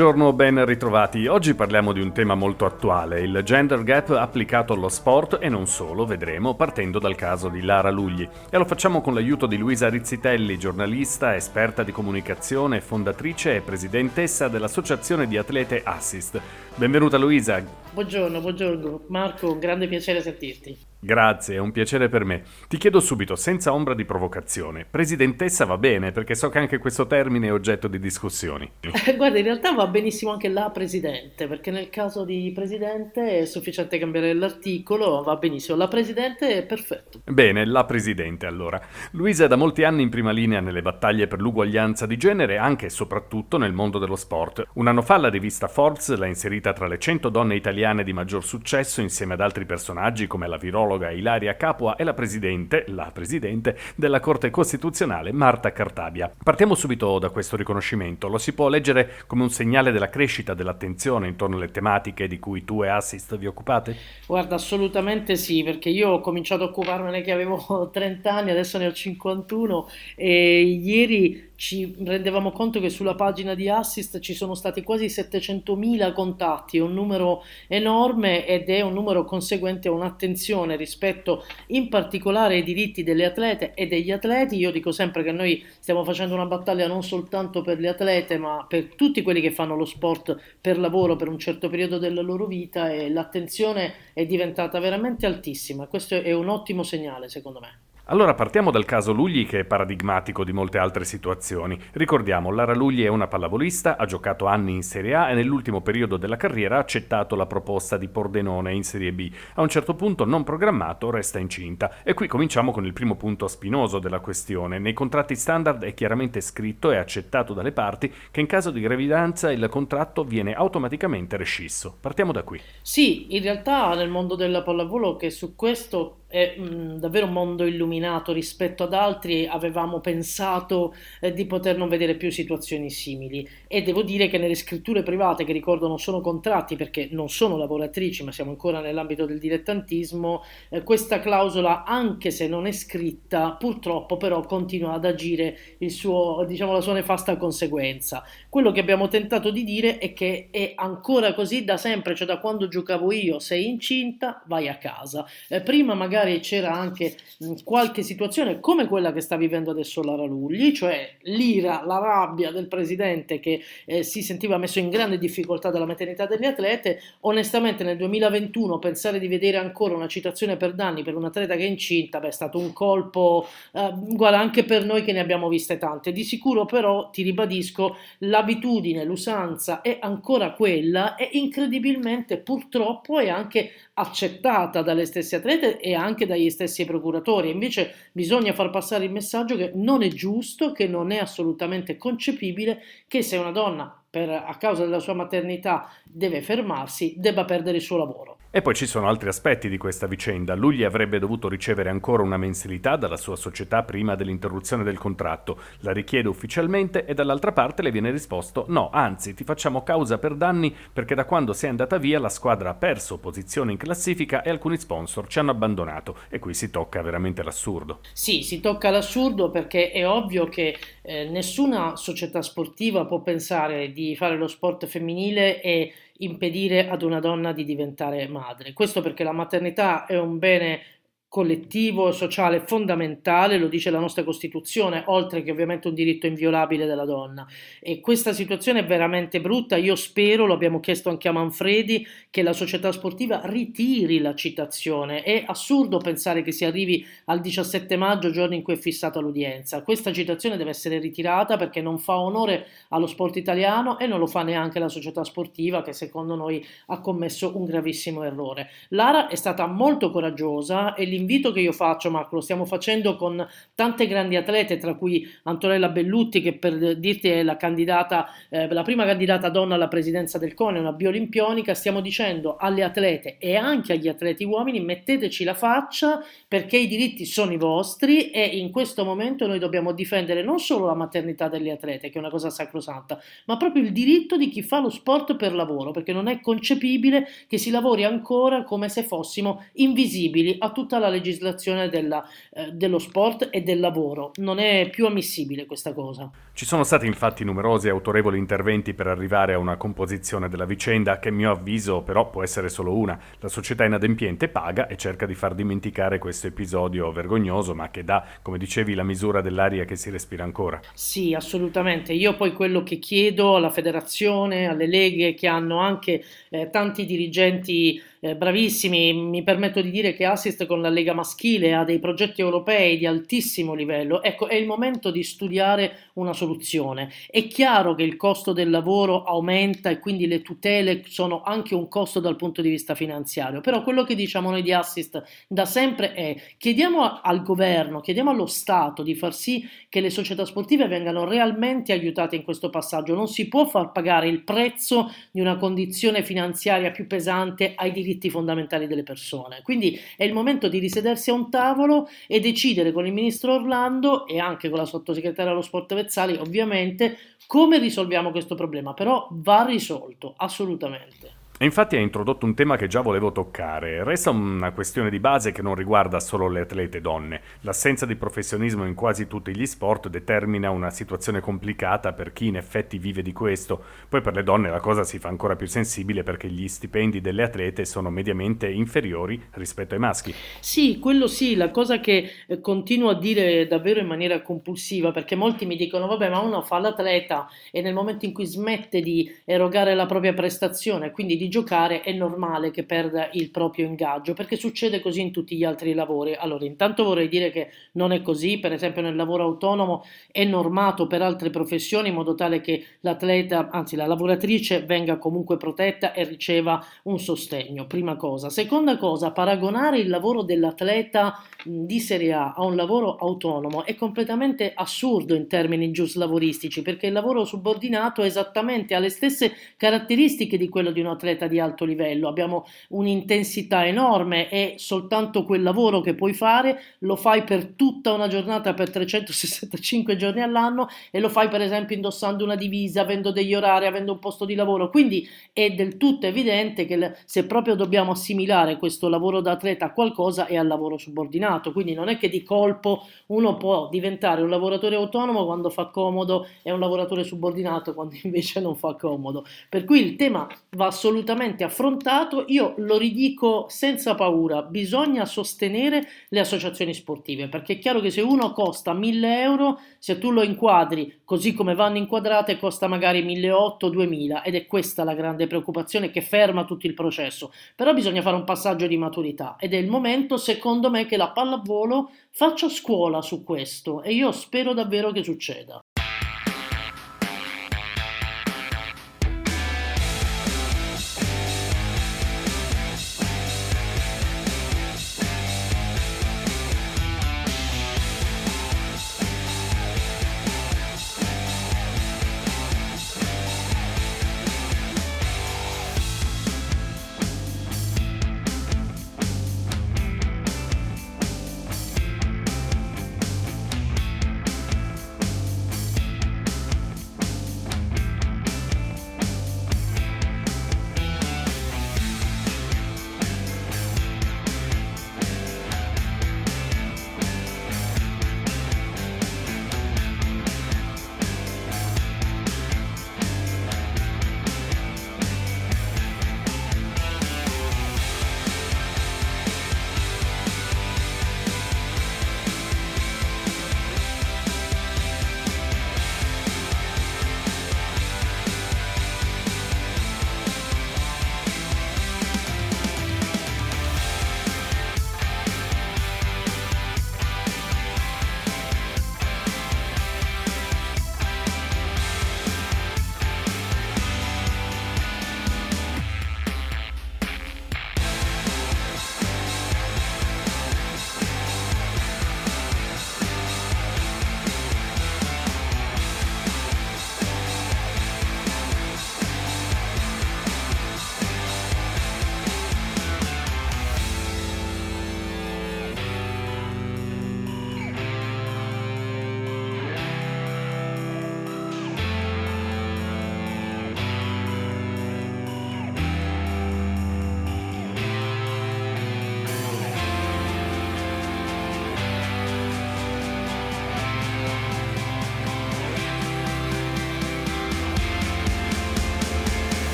Buongiorno, ben ritrovati. Oggi parliamo di un tema molto attuale, il gender gap applicato allo sport e non solo, vedremo, partendo dal caso di Lara Lugli. E lo facciamo con l'aiuto di Luisa Rizzitelli, giornalista, esperta di comunicazione, fondatrice e presidentessa dell'Associazione di Atlete Assist. Benvenuta Luisa. Buongiorno, buongiorno Marco, un grande piacere sentirti. Grazie, è un piacere per me. Ti chiedo subito, senza ombra di provocazione, presidentessa va bene perché so che anche questo termine è oggetto di discussioni. Guarda, in realtà va benissimo anche la presidente, perché nel caso di presidente è sufficiente cambiare l'articolo, va benissimo. La presidente è perfetto. Bene, la presidente allora. Luisa è da molti anni in prima linea nelle battaglie per l'uguaglianza di genere, anche e soprattutto nel mondo dello sport. Un anno fa la rivista Forbes l'ha inserita tra le 100 donne italiane di maggior successo insieme ad altri personaggi come la virologa psicologa Ilaria Capua e la presidente, la presidente della Corte Costituzionale Marta Cartabia. Partiamo subito da questo riconoscimento. Lo si può leggere come un segnale della crescita dell'attenzione intorno alle tematiche di cui tu e Assist vi occupate? Guarda, assolutamente sì, perché io ho cominciato a occuparmene che avevo 30 anni, adesso ne ho 51 e ieri ci rendevamo conto che sulla pagina di Assist ci sono stati quasi 700.000 contatti, un numero enorme ed è un numero conseguente a un'attenzione rispetto in particolare ai diritti delle atlete e degli atleti. Io dico sempre che noi stiamo facendo una battaglia non soltanto per le atlete, ma per tutti quelli che fanno lo sport per lavoro per un certo periodo della loro vita e l'attenzione è diventata veramente altissima. Questo è un ottimo segnale, secondo me. Allora partiamo dal caso Lugli che è paradigmatico di molte altre situazioni. Ricordiamo, Lara Lugli è una pallavolista, ha giocato anni in Serie A e nell'ultimo periodo della carriera ha accettato la proposta di Pordenone in Serie B. A un certo punto non programmato resta incinta. E qui cominciamo con il primo punto spinoso della questione. Nei contratti standard è chiaramente scritto e accettato dalle parti che in caso di gravidanza il contratto viene automaticamente rescisso. Partiamo da qui. Sì, in realtà nel mondo della pallavolo che su questo è mm, davvero un mondo illuminato rispetto ad altri, avevamo pensato eh, di poter non vedere più situazioni simili e devo dire che nelle scritture private che ricordo non sono contratti perché non sono lavoratrici ma siamo ancora nell'ambito del dilettantismo, eh, questa clausola anche se non è scritta purtroppo però continua ad agire il suo, diciamo, la sua nefasta conseguenza. Quello che abbiamo tentato di dire è che è ancora così da sempre, cioè da quando giocavo io, sei incinta, vai a casa. Eh, prima magari magari c'era anche qualche situazione come quella che sta vivendo adesso Lara Lugli, cioè l'ira, la rabbia del presidente che eh, si sentiva messo in grande difficoltà dalla maternità delle atlete. Onestamente nel 2021 pensare di vedere ancora una citazione per danni per un atleta che è incinta beh, è stato un colpo, eh, anche per noi che ne abbiamo viste tante. Di sicuro però, ti ribadisco, l'abitudine, l'usanza è ancora quella e incredibilmente purtroppo è anche accettata dalle stesse atlete e anche dagli stessi procuratori. Invece bisogna far passare il messaggio che non è giusto, che non è assolutamente concepibile che se una donna per, a causa della sua maternità deve fermarsi, debba perdere il suo lavoro. E poi ci sono altri aspetti di questa vicenda. Lui avrebbe dovuto ricevere ancora una mensilità dalla sua società prima dell'interruzione del contratto, la richiede ufficialmente e dall'altra parte le viene risposto no, anzi ti facciamo causa per danni perché da quando sei andata via la squadra ha perso posizione in classifica e alcuni sponsor ci hanno abbandonato e qui si tocca veramente l'assurdo. Sì, si tocca l'assurdo perché è ovvio che eh, nessuna società sportiva può pensare di fare lo sport femminile e impedire ad una donna di diventare madre. Questo perché la maternità è un bene collettivo sociale fondamentale, lo dice la nostra Costituzione, oltre che ovviamente un diritto inviolabile della donna. E questa situazione è veramente brutta. Io spero, lo abbiamo chiesto anche a Manfredi, che la società sportiva ritiri la citazione. È assurdo pensare che si arrivi al 17 maggio, giorno in cui è fissata l'udienza. Questa citazione deve essere ritirata perché non fa onore allo sport italiano e non lo fa neanche la società sportiva che secondo noi ha commesso un gravissimo errore. Lara è stata molto coraggiosa e l'invito che io faccio, Marco, lo stiamo facendo con tante grandi atlete, tra cui Antonella Bellutti, che per dirti è la candidata, eh, la prima candidata donna alla presidenza del CONE, una biolimpionica, stiamo dicendo alle atlete e anche agli atleti uomini, metteteci la faccia perché i diritti sono i vostri e in questo momento noi dobbiamo difendere non solo la maternità delle atlete, che è una cosa sacrosanta, ma proprio il diritto di chi fa lo sport per lavoro, perché non è concepibile che si lavori ancora come se fossimo invisibili a tutta la legislazione della, eh, dello sport e del lavoro. Non è più ammissibile questa cosa. Ci sono stati infatti numerosi e autorevoli interventi per arrivare a una composizione della vicenda che a mio avviso però può essere solo una. La società inadempiente paga e cerca di far dimenticare questo episodio vergognoso ma che dà, come dicevi, la misura dell'aria che si respira ancora. Sì, assolutamente. Io poi quello che chiedo alla federazione, alle leghe che hanno anche eh, tanti dirigenti eh, bravissimi. Mi permetto di dire che Assist con la Lega Maschile ha dei progetti europei di altissimo livello. Ecco, è il momento di studiare una soluzione. È chiaro che il costo del lavoro aumenta e quindi le tutele sono anche un costo dal punto di vista finanziario, però quello che diciamo noi di Assist da sempre è chiediamo al governo, chiediamo allo Stato di far sì che le società sportive vengano realmente aiutate in questo passaggio. Non si può far pagare il prezzo di una condizione finanziaria più pesante ai diritti diritti fondamentali delle persone. Quindi è il momento di risedersi a un tavolo e decidere con il ministro Orlando e anche con la sottosegretaria allo sport Vezzali, ovviamente, come risolviamo questo problema. Però va risolto, assolutamente. E infatti ha introdotto un tema che già volevo toccare. Resta una questione di base che non riguarda solo le atlete donne. L'assenza di professionismo in quasi tutti gli sport determina una situazione complicata per chi in effetti vive di questo. Poi per le donne la cosa si fa ancora più sensibile perché gli stipendi delle atlete sono mediamente inferiori rispetto ai maschi. Sì, quello sì, la cosa che eh, continuo a dire davvero in maniera compulsiva perché molti mi dicono vabbè ma uno fa l'atleta e nel momento in cui smette di erogare la propria prestazione, quindi di giocare è normale che perda il proprio ingaggio perché succede così in tutti gli altri lavori. Allora, intanto vorrei dire che non è così, per esempio nel lavoro autonomo è normato per altre professioni in modo tale che l'atleta, anzi la lavoratrice venga comunque protetta e riceva un sostegno, prima cosa. Seconda cosa, paragonare il lavoro dell'atleta di Serie A a un lavoro autonomo è completamente assurdo in termini giuslavoristici perché il lavoro subordinato è esattamente ha le stesse caratteristiche di quello di un atleta atleta di alto livello, abbiamo un'intensità enorme e soltanto quel lavoro che puoi fare lo fai per tutta una giornata, per 365 giorni all'anno e lo fai per esempio indossando una divisa, avendo degli orari, avendo un posto di lavoro. Quindi è del tutto evidente che se proprio dobbiamo assimilare questo lavoro da atleta a qualcosa è al lavoro subordinato. Quindi non è che di colpo uno può diventare un lavoratore autonomo quando fa comodo e un lavoratore subordinato quando invece non fa comodo. Per cui il tema va assolutamente assolutamente affrontato, io lo ridico senza paura, bisogna sostenere le associazioni sportive, perché è chiaro che se uno costa 1000 euro, se tu lo inquadri così come vanno inquadrate, costa magari 1800-2000 ed è questa la grande preoccupazione che ferma tutto il processo. Però bisogna fare un passaggio di maturità ed è il momento, secondo me, che la pallavolo faccia scuola su questo e io spero davvero che succeda.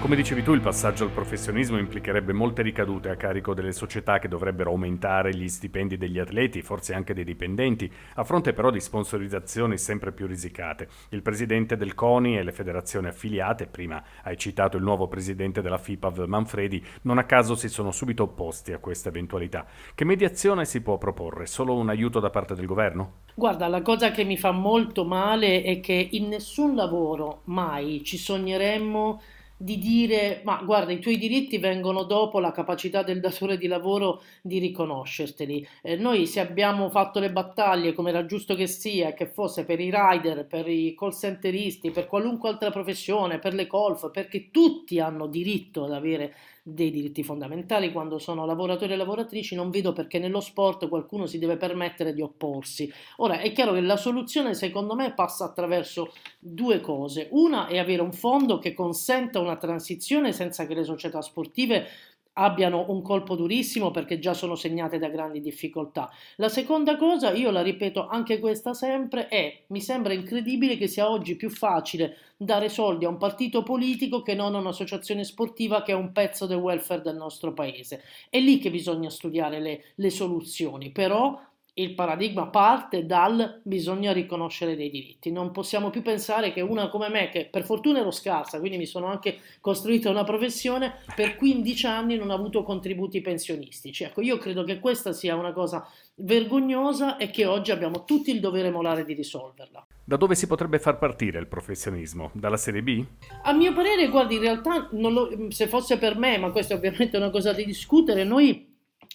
Come dicevi tu, il passaggio al professionismo implicherebbe molte ricadute a carico delle società che dovrebbero aumentare gli stipendi degli atleti, forse anche dei dipendenti, a fronte però di sponsorizzazioni sempre più risicate. Il presidente del CONI e le federazioni affiliate, prima hai citato il nuovo presidente della FIPAV Manfredi, non a caso si sono subito opposti a questa eventualità. Che mediazione si può proporre? Solo un aiuto da parte del governo? Guarda, la cosa che mi fa molto male è che in nessun lavoro mai ci sogneremmo di dire ma guarda i tuoi diritti vengono dopo la capacità del datore di lavoro di riconoscerteli. Eh, noi se abbiamo fatto le battaglie come era giusto che sia, che fosse per i rider, per i call centeristi, per qualunque altra professione, per le golf, perché tutti hanno diritto ad avere dei diritti fondamentali quando sono lavoratori e lavoratrici, non vedo perché nello sport qualcuno si deve permettere di opporsi. Ora è chiaro che la soluzione secondo me passa attraverso due cose. Una è avere un fondo che consenta una transizione senza che le società sportive abbiano un colpo durissimo perché già sono segnate da grandi difficoltà. La seconda cosa, io la ripeto anche questa sempre, è mi sembra incredibile che sia oggi più facile dare soldi a un partito politico che non a un'associazione sportiva che è un pezzo del welfare del nostro paese. È lì che bisogna studiare le, le soluzioni, però il paradigma parte dal bisogna riconoscere dei diritti. Non possiamo più pensare che una come me, che per fortuna ero scarsa, quindi mi sono anche costruita una professione, per 15 anni non ha avuto contributi pensionistici. Ecco, io credo che questa sia una cosa vergognosa e che oggi abbiamo tutti il dovere morale di risolverla. Da dove si potrebbe far partire il professionismo? Dalla Serie B? A mio parere, guardi, in realtà, lo, se fosse per me, ma questa è ovviamente una cosa da discutere, noi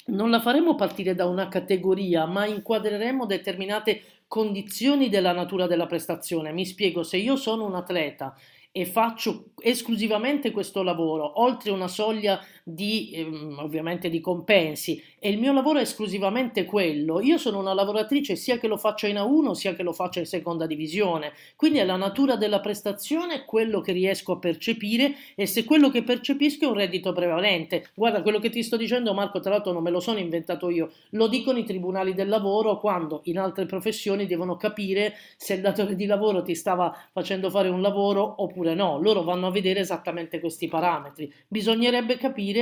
non la faremo partire da una categoria, ma inquadreremo determinate condizioni della natura della prestazione. Mi spiego, se io sono un atleta e faccio esclusivamente questo lavoro, oltre una soglia di, ehm, ovviamente di compensi e il mio lavoro è esclusivamente quello, io sono una lavoratrice sia che lo faccia in A1 sia che lo faccia in seconda divisione, quindi è la natura della prestazione quello che riesco a percepire e se quello che percepisco è un reddito prevalente. Guarda, quello che ti sto dicendo Marco, tra l'altro non me lo sono inventato io, lo dicono i tribunali del lavoro quando in altre professioni devono capire se il datore di lavoro ti stava facendo fare un lavoro oppure no, loro vanno a vedere esattamente questi parametri. Bisognerebbe capire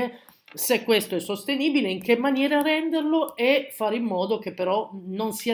se questo è sostenibile, in che maniera renderlo e fare in modo che però non si,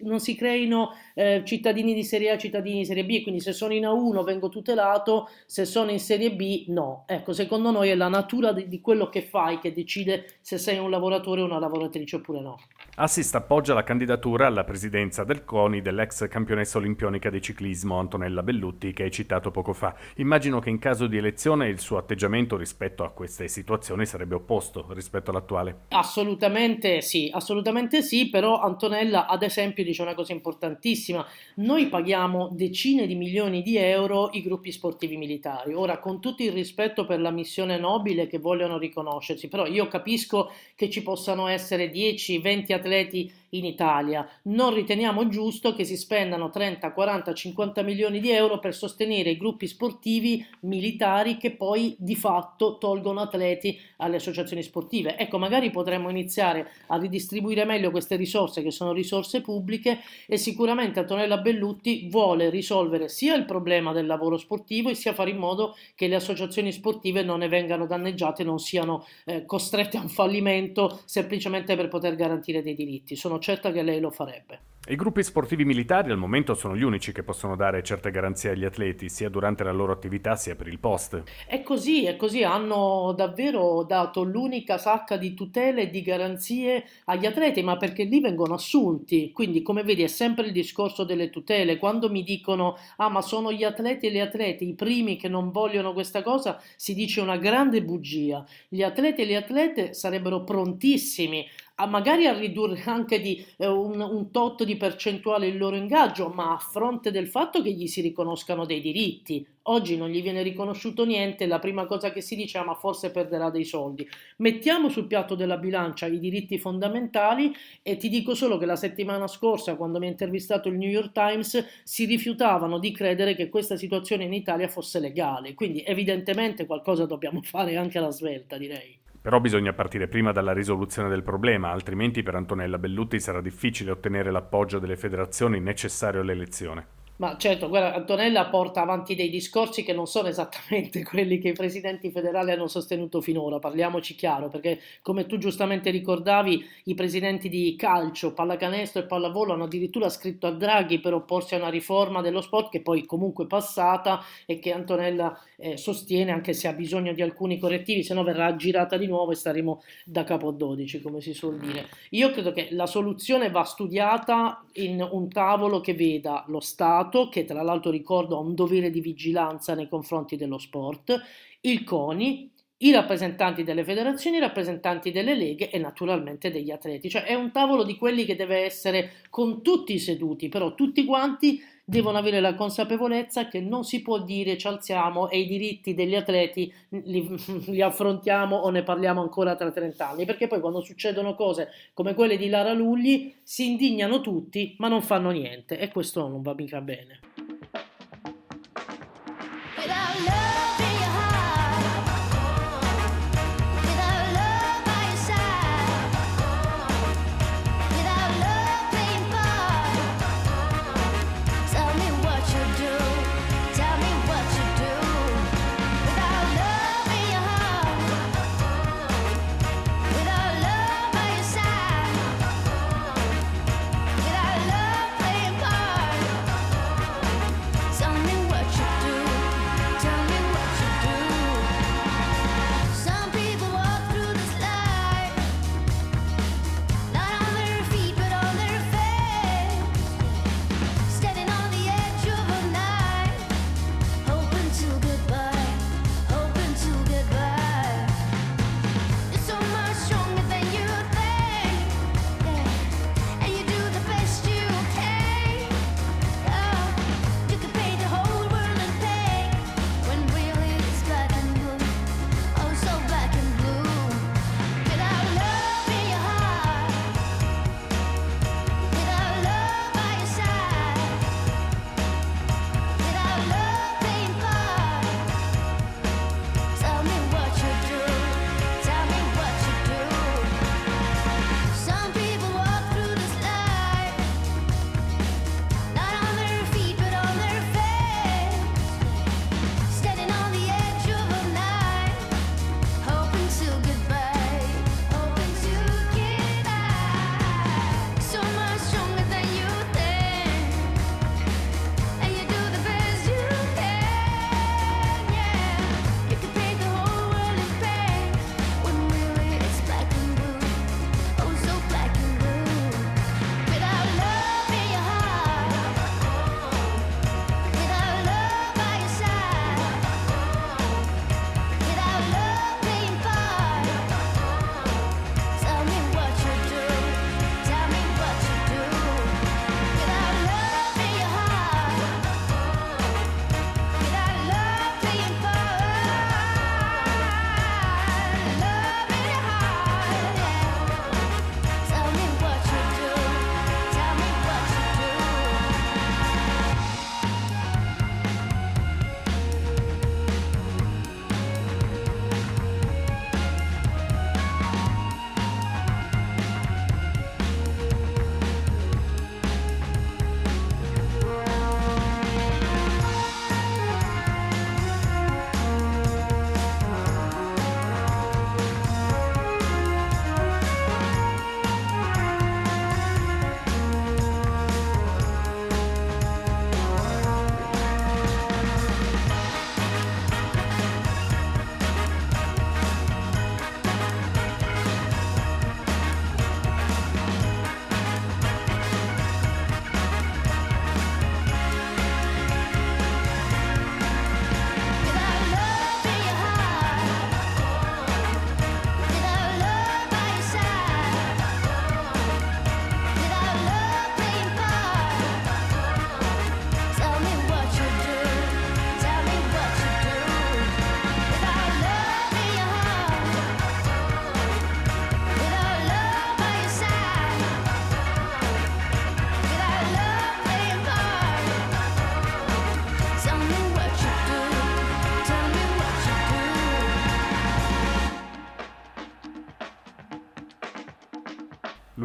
non si creino eh, cittadini di serie A cittadini di serie B, quindi se sono in A1 vengo tutelato, se sono in serie B no. Ecco, secondo noi è la natura di, di quello che fai che decide se sei un lavoratore o una lavoratrice oppure no. Assist appoggia la candidatura alla presidenza del CONI dell'ex campionessa olimpionica di ciclismo Antonella Bellutti che hai citato poco fa. Immagino che in caso di elezione il suo atteggiamento rispetto a queste situazioni sarebbe opposto rispetto all'attuale. Assolutamente sì, assolutamente sì, però Antonella ad esempio dice una cosa importantissima, noi paghiamo decine di milioni di euro i gruppi sportivi militari, ora con tutto il rispetto per la missione nobile che vogliono riconoscersi, però io capisco che ci possano essere 10, 20 atleti atleti in Italia. Non riteniamo giusto che si spendano 30, 40, 50 milioni di euro per sostenere i gruppi sportivi militari che poi di fatto tolgono atleti alle associazioni sportive. Ecco, magari potremmo iniziare a ridistribuire meglio queste risorse che sono risorse pubbliche e sicuramente Antonella Bellutti vuole risolvere sia il problema del lavoro sportivo e sia fare in modo che le associazioni sportive non ne vengano danneggiate, non siano eh, costrette a un fallimento semplicemente per poter garantire dei diritti. Sono certa che lei lo farebbe. I gruppi sportivi militari al momento sono gli unici che possono dare certe garanzie agli atleti, sia durante la loro attività sia per il post. È così, è così, hanno davvero dato l'unica sacca di tutele e di garanzie agli atleti, ma perché lì vengono assunti. Quindi, come vedi, è sempre il discorso delle tutele. Quando mi dicono "Ah, ma sono gli atleti e le atlete i primi che non vogliono questa cosa", si dice una grande bugia. Gli atleti e le atlete sarebbero prontissimi a magari a ridurre anche di eh, un, un, tot di percentuale il loro ingaggio, ma a fronte del fatto che gli si riconoscano dei diritti. Oggi non gli viene riconosciuto niente, la prima cosa che si dice è ma forse perderà dei soldi. Mettiamo sul piatto della bilancia i diritti fondamentali e ti dico solo che la settimana scorsa, quando mi ha intervistato il New York Times, si rifiutavano di credere che questa situazione in Italia fosse legale. Quindi evidentemente qualcosa dobbiamo fare anche alla svelta, direi. Però bisogna partire prima dalla risoluzione del problema, altrimenti per Antonella Bellutti sarà difficile ottenere l'appoggio delle federazioni necessario all'elezione. Ma certo, guarda, Antonella porta avanti dei discorsi che non sono esattamente quelli che i presidenti federali hanno sostenuto finora, parliamoci chiaro, perché come tu giustamente ricordavi, i presidenti di calcio, pallacanestro e pallavolo hanno addirittura scritto a Draghi per opporsi a una riforma dello sport che poi comunque è passata e che Antonella eh, sostiene anche se ha bisogno di alcuni correttivi, se no verrà girata di nuovo e staremo da capo 12, come si suol dire. Io credo che la soluzione va studiata in un tavolo che veda lo Stato che tra l'altro ricordo ha un dovere di vigilanza nei confronti dello sport, il CONI, i rappresentanti delle federazioni, i rappresentanti delle leghe e naturalmente degli atleti. Cioè è un tavolo di quelli che deve essere con tutti seduti, però tutti quanti devono avere la consapevolezza che non si può dire ci alziamo e i diritti degli atleti li, li, affrontiamo o ne parliamo ancora tra 30 anni, perché poi quando succedono cose come quelle di Lara Lugli si indignano tutti ma non fanno niente. E questo non va mica bene.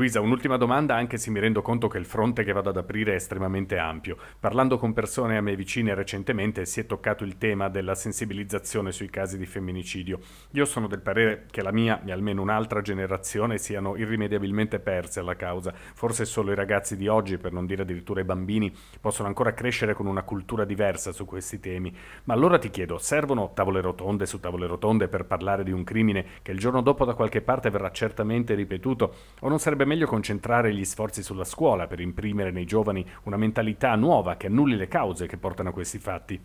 Luisa, un'ultima domanda, anche se mi rendo conto che il fronte che vado ad aprire è estremamente ampio. Parlando con persone a me vicine recentemente si è toccato il tema della sensibilizzazione sui casi di femminicidio. Io sono del parere che la mia e almeno un'altra generazione siano irrimediabilmente perse alla causa. Forse solo i ragazzi di oggi, per non dire addirittura i bambini, possono ancora crescere con una cultura diversa su questi temi. Ma allora ti chiedo, servono tavole rotonde su tavole rotonde per parlare di un crimine che il giorno dopo da qualche parte verrà certamente ripetuto? O non sarebbe meglio concentrare gli sforzi sulla scuola per imprimere nei giovani una mentalità nuova che annulli le cause che portano a questi fatti?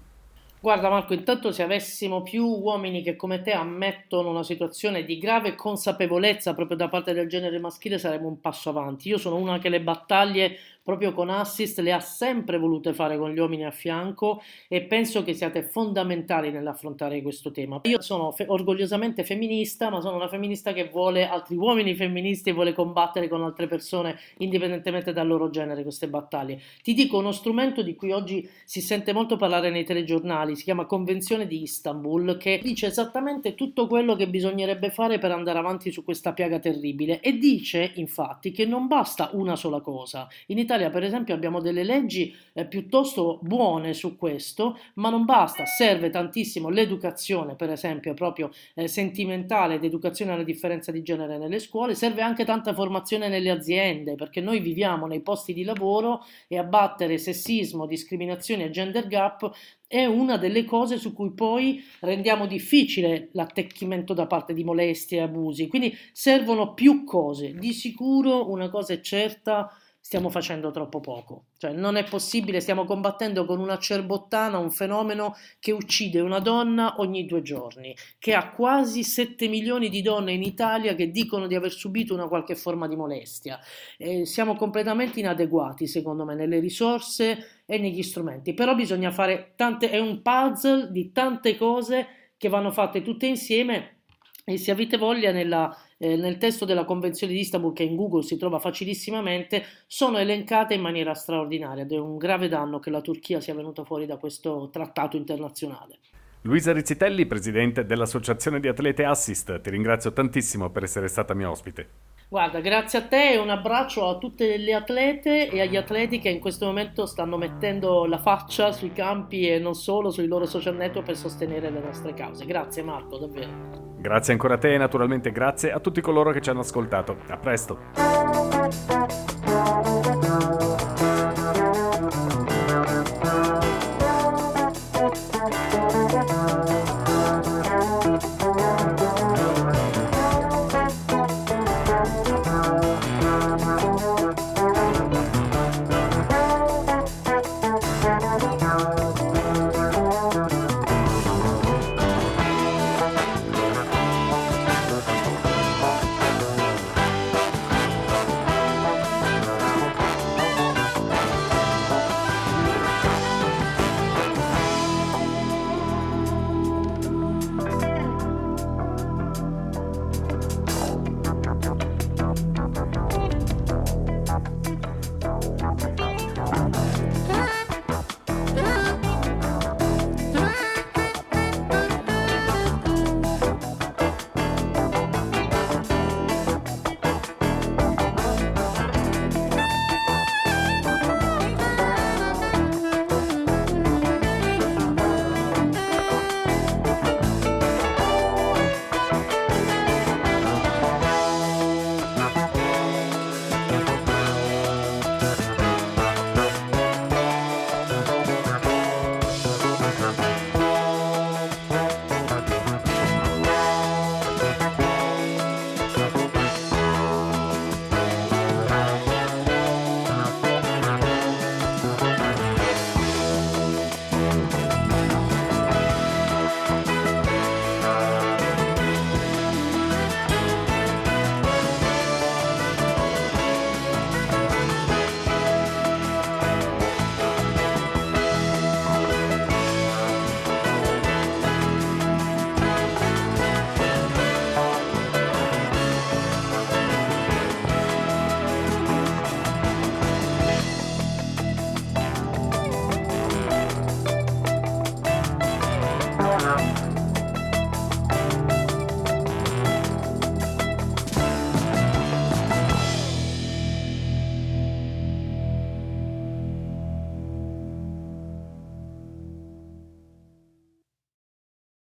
Guarda Marco, intanto se avessimo più uomini che come te ammettono una situazione di grave consapevolezza proprio da parte del genere maschile saremmo un passo avanti. Io sono una che le battaglie proprio con Assist le ha sempre volute fare con gli uomini a fianco e penso che siate fondamentali nell'affrontare questo tema. Io sono fe- orgogliosamente femminista, ma sono una femminista che vuole altri uomini femministi e vuole combattere con altre persone indipendentemente dal loro genere queste battaglie. Ti dico uno strumento di cui oggi si sente molto parlare nei telegiornali, si chiama Convenzione di Istanbul, che dice esattamente tutto quello che bisognerebbe fare per andare avanti su questa piaga terribile e dice infatti che non basta una sola cosa. In Italia Italia, per esempio, abbiamo delle leggi eh, piuttosto buone su questo, ma non basta, serve tantissimo l'educazione, per esempio, proprio eh, sentimentale ed educazione alla differenza di genere nelle scuole, serve anche tanta formazione nelle aziende, perché noi viviamo nei posti di lavoro e abbattere sessismo, discriminazione e gender gap è una delle cose su cui poi rendiamo difficile l'attecchimento da parte di molestie e abusi. Quindi servono più cose. Di sicuro una cosa è certa, stiamo facendo troppo poco. Cioè, non è possibile, stiamo combattendo con una cerbottana un fenomeno che uccide una donna ogni due giorni, che ha quasi 7 milioni di donne in Italia che dicono di aver subito una qualche forma di molestia. Eh, siamo completamente inadeguati, secondo me, nelle risorse e negli strumenti. Però bisogna fare tante, è un puzzle di tante cose che vanno fatte tutte insieme e se avete voglia nella eh, nel testo della Convenzione di Istanbul, che in Google si trova facilissimamente, sono elencate in maniera straordinaria ed è un grave danno che la Turchia sia venuta fuori da questo trattato internazionale. Luisa Rizzitelli, presidente dell'Associazione di Atlete Assist, ti ringrazio tantissimo per essere stata mia ospite. Guarda, grazie a te e un abbraccio a tutte le atlete e agli atleti che in questo momento stanno mettendo la faccia sui campi e non solo sui loro social network per sostenere le nostre cause. Grazie Marco, davvero. Grazie ancora a te e naturalmente grazie a tutti coloro che ci hanno ascoltato. A presto!